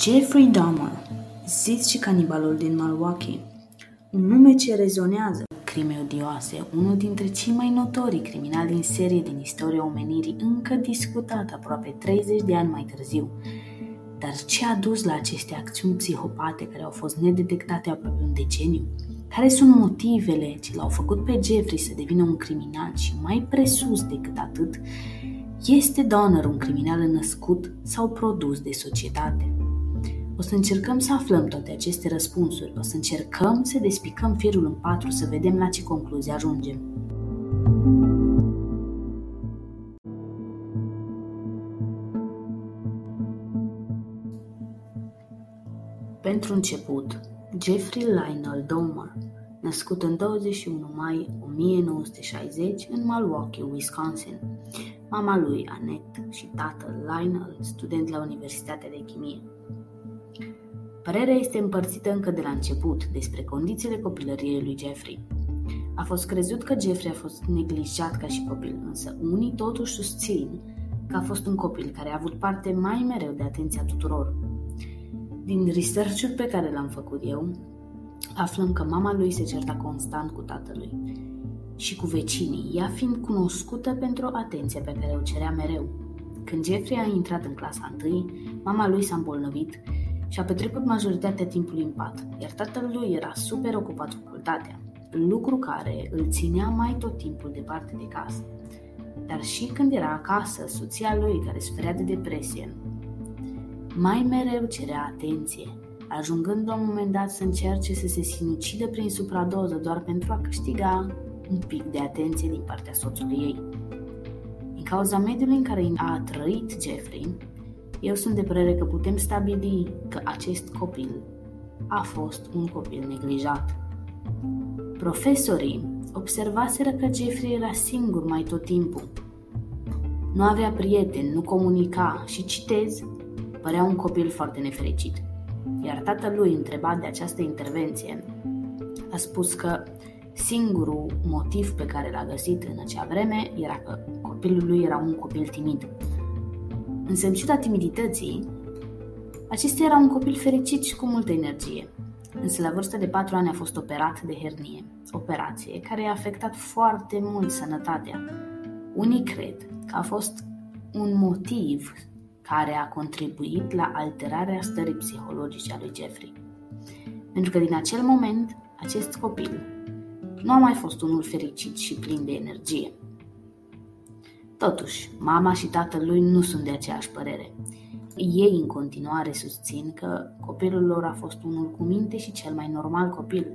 Jeffrey Dahmer, zis și canibalul din Milwaukee, un nume ce rezonează crime odioase, unul dintre cei mai notorii criminali în serie din istoria omenirii, încă discutat aproape 30 de ani mai târziu. Dar ce a dus la aceste acțiuni psihopate care au fost nedetectate aproape un deceniu? Care sunt motivele ce l-au făcut pe Jeffrey să devină un criminal și mai presus decât atât, este Donner un criminal născut sau produs de societate? O să încercăm să aflăm toate aceste răspunsuri, o să încercăm să despicăm firul în patru, să vedem la ce concluzie ajungem. Pentru început, Jeffrey Lionel Dahmer, născut în 21 mai 1960 în Milwaukee, Wisconsin. Mama lui, Annette, și tatăl, Lionel, student la Universitatea de Chimie. Părerea este împărțită încă de la început despre condițiile copilăriei lui Jeffrey. A fost crezut că Jeffrey a fost neglijat ca și copil, însă unii totuși susțin că a fost un copil care a avut parte mai mereu de atenția tuturor. Din research pe care l-am făcut eu, aflăm că mama lui se certa constant cu tatălui și cu vecinii, ea fiind cunoscută pentru atenția pe care o cerea mereu. Când Jeffrey a intrat în clasa 1, mama lui s-a îmbolnăvit și a petrecut majoritatea timpului în pat, iar tatăl lui era super ocupat cu facultatea, lucru care îl ținea mai tot timpul departe de casă. Dar și când era acasă, soția lui, care suferea de depresie, mai mereu cerea atenție, ajungând la un moment dat să încerce să se sinucidă prin supradoză doar pentru a câștiga un pic de atenție din partea soțului ei. Din cauza mediului în care a trăit Jeffrey, eu sunt de părere că putem stabili că acest copil a fost un copil neglijat. Profesorii observaseră că Jeffrey era singur mai tot timpul. Nu avea prieteni, nu comunica și, citez, părea un copil foarte nefericit. Iar tatălui, întrebat de această intervenție, a spus că singurul motiv pe care l-a găsit în acea vreme era că copilul lui era un copil timid Însă, în ciuda timidității, acesta era un copil fericit și cu multă energie. Însă, la vârsta de 4 ani a fost operat de hernie, operație care i-a afectat foarte mult sănătatea. Unii cred că a fost un motiv care a contribuit la alterarea stării psihologice a lui Jeffrey. Pentru că din acel moment, acest copil nu a mai fost unul fericit și plin de energie. Totuși, mama și tatăl lui nu sunt de aceeași părere. Ei în continuare susțin că copilul lor a fost unul cu minte și cel mai normal copil,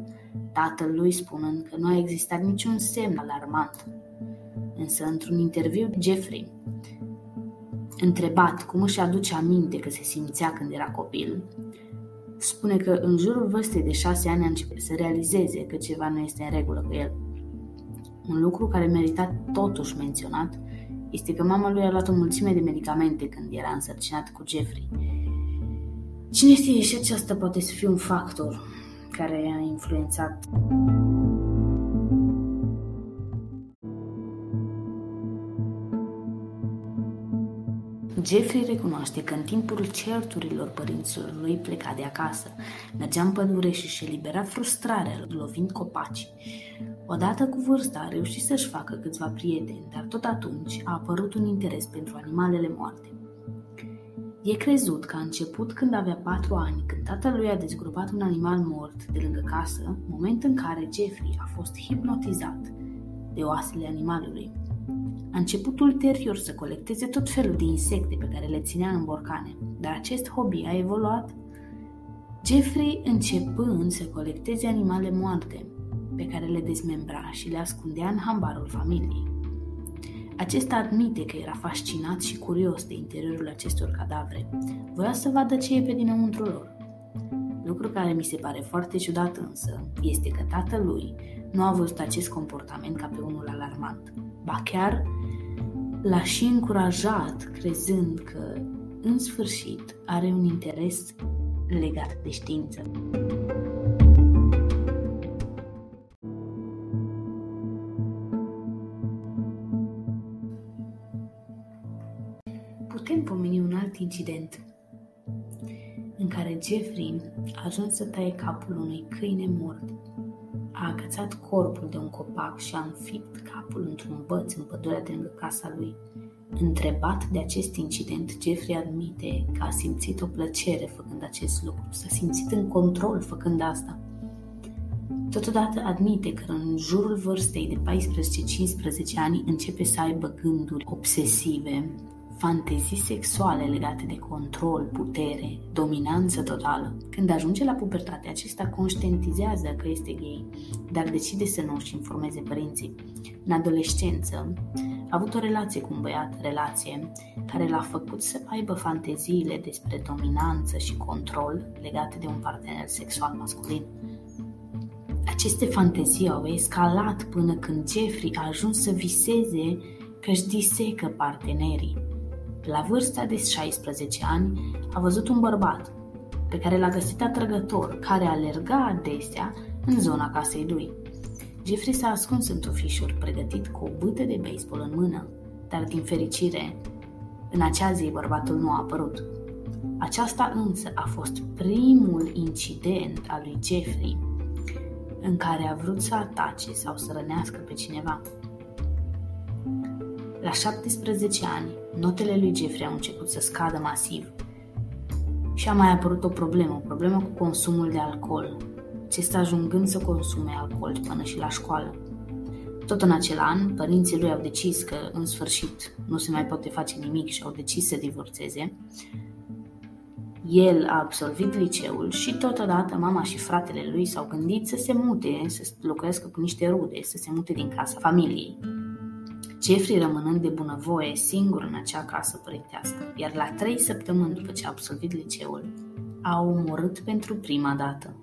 tatăl lui spunând că nu a existat niciun semn alarmant. Însă, într-un interviu, Jeffrey, întrebat cum își aduce aminte că se simțea când era copil, spune că în jurul vârstei de șase ani a început să realizeze că ceva nu este în regulă cu el. Un lucru care merita totuși menționat este că mama lui a luat o mulțime de medicamente când era însărcinat cu Jeffrey. Cine știe și aceasta poate să fie un factor care a influențat Jeffrey recunoaște că în timpul certurilor părinților lui pleca de acasă, mergea în pădure și își elibera frustrarea lovind copaci. Odată cu vârsta a reușit să-și facă câțiva prieteni, dar tot atunci a apărut un interes pentru animalele moarte. E crezut că a început când avea patru ani, când tatălui a dezgropat un animal mort de lângă casă, moment în care Jeffrey a fost hipnotizat de oasele animalului. A început ulterior să colecteze tot felul de insecte pe care le ținea în borcane, dar acest hobby a evoluat, Jeffrey începând să colecteze animale moarte, pe care le dezmembra și le ascundea în hambarul familiei. Acesta admite că era fascinat și curios de interiorul acestor cadavre. Voia să vadă ce e pe dinăuntru lor. Lucru care mi se pare foarte ciudat însă este că tatălui nu a văzut acest comportament ca pe unul alarmant. Ba chiar l-aș și încurajat, crezând că, în sfârșit, are un interes legat de știință. Putem pomeni un alt incident în care Jeffrey a ajuns să taie capul unui câine mort a agățat corpul de un copac și a înfipt capul într-un băț în pădurea de lângă casa lui. Întrebat de acest incident, Jeffrey admite că a simțit o plăcere făcând acest lucru, s-a simțit în control făcând asta. Totodată admite că în jurul vârstei de 14-15 ani începe să aibă gânduri obsesive fantezii sexuale legate de control, putere, dominanță totală. Când ajunge la pubertate, acesta conștientizează că este gay, dar decide să nu își informeze părinții. În adolescență, a avut o relație cu un băiat, relație care l-a făcut să aibă fanteziile despre dominanță și control legate de un partener sexual masculin. Aceste fantezii au escalat până când Jeffrey a ajuns să viseze că își disecă partenerii la vârsta de 16 ani, a văzut un bărbat pe care l-a găsit atrăgător, care alerga adesea în zona casei lui. Jeffrey s-a ascuns într-o fișuri pregătit cu o bâtă de baseball în mână, dar din fericire, în acea zi bărbatul nu a apărut. Aceasta însă a fost primul incident al lui Jeffrey în care a vrut să atace sau să rănească pe cineva. La 17 ani, notele lui Jeffrey au început să scadă masiv. Și a mai apărut o problemă, o problemă cu consumul de alcool, acesta ajungând să consume alcool până și la școală. Tot în acel an, părinții lui au decis că, în sfârșit, nu se mai poate face nimic și au decis să divorțeze. El a absolvit liceul și totodată mama și fratele lui s-au gândit să se mute, să locuiască cu niște rude, să se mute din casa familiei. Jeffrey rămânând de bunăvoie singur în acea casă părintească, iar la trei săptămâni după ce a absolvit liceul, a omorât pentru prima dată.